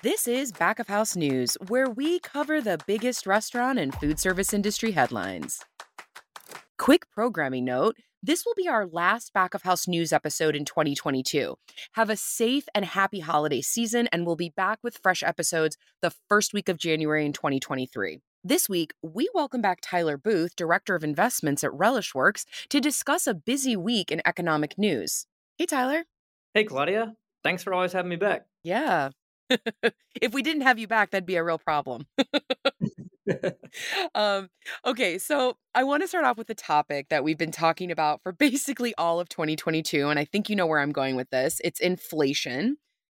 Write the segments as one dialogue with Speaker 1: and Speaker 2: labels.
Speaker 1: This is Back of House News, where we cover the biggest restaurant and food service industry headlines. Quick programming note this will be our last Back of House News episode in 2022. Have a safe and happy holiday season, and we'll be back with fresh episodes the first week of January in 2023. This week, we welcome back Tyler Booth, Director of Investments at RelishWorks, to discuss a busy week in economic news. Hey, Tyler.
Speaker 2: Hey, Claudia. Thanks for always having me back.
Speaker 1: Yeah, if we didn't have you back, that'd be a real problem. um, okay, so I want to start off with a topic that we've been talking about for basically all of 2022. And I think you know where I'm going with this it's inflation.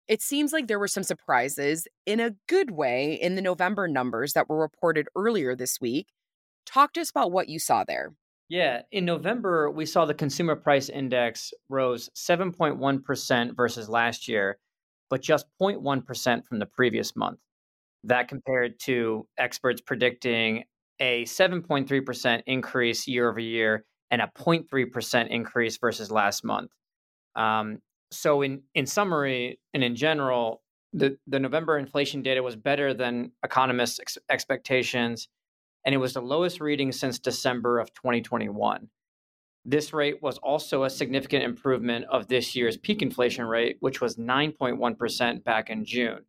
Speaker 1: It seems like there were some surprises in a good way in the November numbers that were reported earlier this week. Talk to us about what you saw there.
Speaker 2: Yeah, in November, we saw the consumer price index rose 7.1% versus last year but just 0.1% from the previous month. That compared to experts predicting a 7.3% increase year over year and a 0.3% increase versus last month. Um, so, in, in summary and in general, the, the November inflation data was better than economists' ex- expectations, and it was the lowest reading since December of 2021. This rate was also a significant improvement of this year's peak inflation rate, which was 9.1% back in June.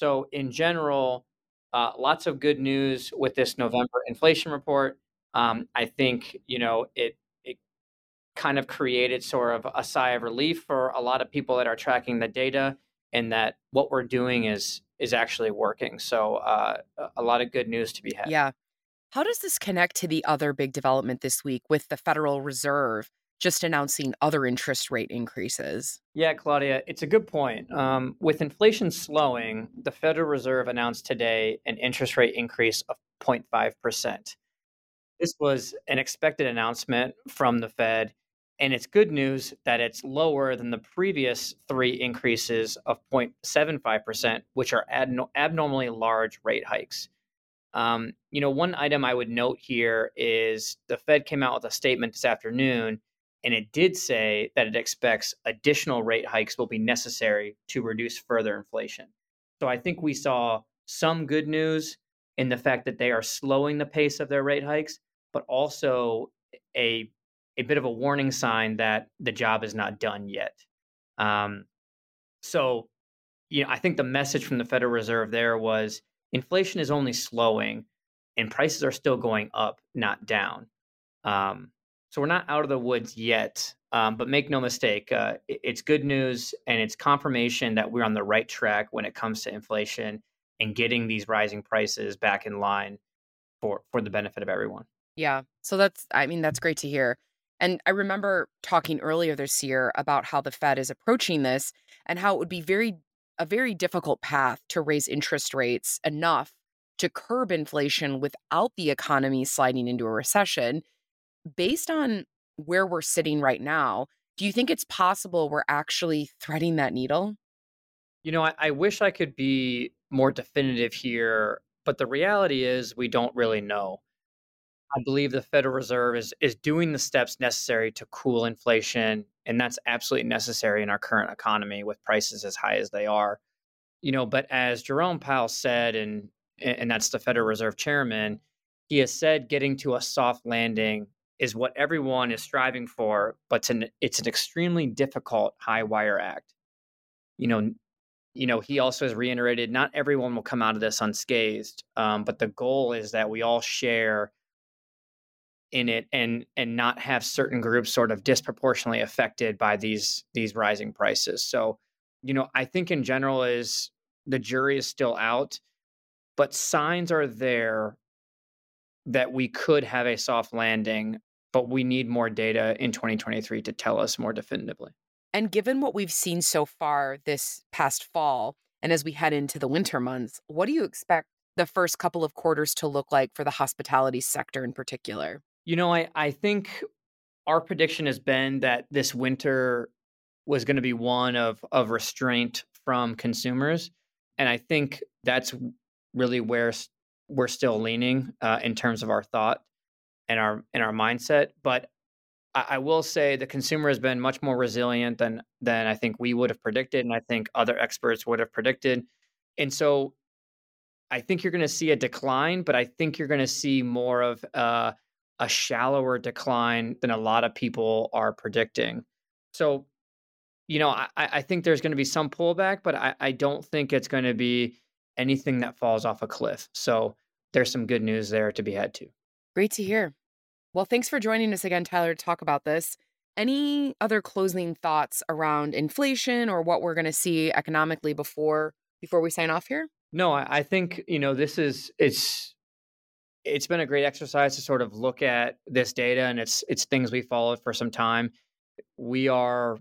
Speaker 2: So, in general, uh, lots of good news with this November inflation report. Um, I think you know it it kind of created sort of a sigh of relief for a lot of people that are tracking the data, and that what we're doing is is actually working. So, uh, a lot of good news to be had.
Speaker 1: Yeah, how does this connect to the other big development this week with the Federal Reserve just announcing other interest rate increases?
Speaker 2: Yeah, Claudia, it's a good point. Um, with inflation slowing, the Federal Reserve announced today an interest rate increase of 0.5%. This was an expected announcement from the Fed, and it's good news that it's lower than the previous three increases of 0.75%, which are abnormally large rate hikes. Um, you know, one item I would note here is the Fed came out with a statement this afternoon, and it did say that it expects additional rate hikes will be necessary to reduce further inflation. So I think we saw some good news in the fact that they are slowing the pace of their rate hikes, but also a a bit of a warning sign that the job is not done yet. Um, so, you know, I think the message from the Federal Reserve there was inflation is only slowing and prices are still going up, not down. Um, so we're not out of the woods yet. Um, but make no mistake, uh, it's good news and it's confirmation that we're on the right track when it comes to inflation and getting these rising prices back in line for for the benefit of everyone.
Speaker 1: Yeah. So that's I mean that's great to hear. And I remember talking earlier this year about how the Fed is approaching this and how it would be very a very difficult path to raise interest rates enough to curb inflation without the economy sliding into a recession. Based on where we're sitting right now, do you think it's possible we're actually threading that needle?
Speaker 2: You know, I, I wish I could be more definitive here, but the reality is we don't really know. I believe the Federal Reserve is is doing the steps necessary to cool inflation, and that's absolutely necessary in our current economy with prices as high as they are. You know, but as Jerome Powell said, and and that's the Federal Reserve chairman, he has said getting to a soft landing is what everyone is striving for, but it's an, it's an extremely difficult high wire act. You know, you know, he also has reiterated not everyone will come out of this unscathed, um, but the goal is that we all share in it and and not have certain groups sort of disproportionately affected by these these rising prices. So, you know, I think in general is the jury is still out, but signs are there that we could have a soft landing, but we need more data in 2023 to tell us more definitively.
Speaker 1: And given what we've seen so far this past fall, and as we head into the winter months, what do you expect the first couple of quarters to look like for the hospitality sector in particular?
Speaker 2: You know, I, I think our prediction has been that this winter was going to be one of, of restraint from consumers. And I think that's really where we're still leaning uh, in terms of our thought and our and our mindset. But I, I will say the consumer has been much more resilient than than I think we would have predicted, and I think other experts would have predicted. and so I think you're going to see a decline, but I think you're going to see more of a, a shallower decline than a lot of people are predicting. So, you know, I, I think there's going to be some pullback, but I, I don't think it's going to be anything that falls off a cliff. So there's some good news there to be had too.
Speaker 1: Great to hear. Well, thanks for joining us again, Tyler, to talk about this. Any other closing thoughts around inflation or what we're going to see economically before before we sign off here?
Speaker 2: No, I, I think you know this is it's it's been a great exercise to sort of look at this data and it's it's things we followed for some time. We are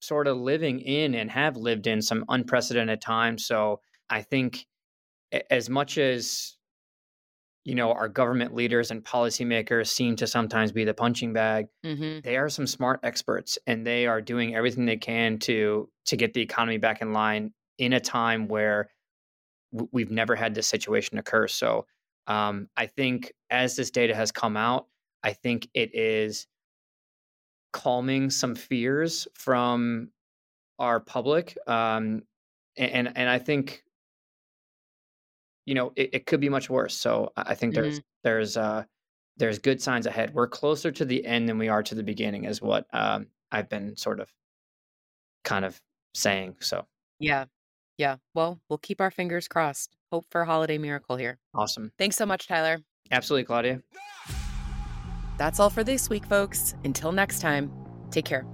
Speaker 2: sort of living in and have lived in some unprecedented times. So I think as much as you know our government leaders and policymakers seem to sometimes be the punching bag mm-hmm. they are some smart experts and they are doing everything they can to to get the economy back in line in a time where we've never had this situation occur. So um, I think as this data has come out, I think it is calming some fears from our public, um, and and I think you know it, it, could be much worse. So I think there's mm-hmm. there's uh, there's good signs ahead. We're closer to the end than we are to the beginning, is what um, I've been sort of kind of saying. So
Speaker 1: yeah, yeah. Well, we'll keep our fingers crossed. Hope for a holiday miracle here.
Speaker 2: Awesome.
Speaker 1: Thanks so much, Tyler.
Speaker 2: Absolutely, Claudia.
Speaker 1: That's all for this week, folks. Until next time, take care.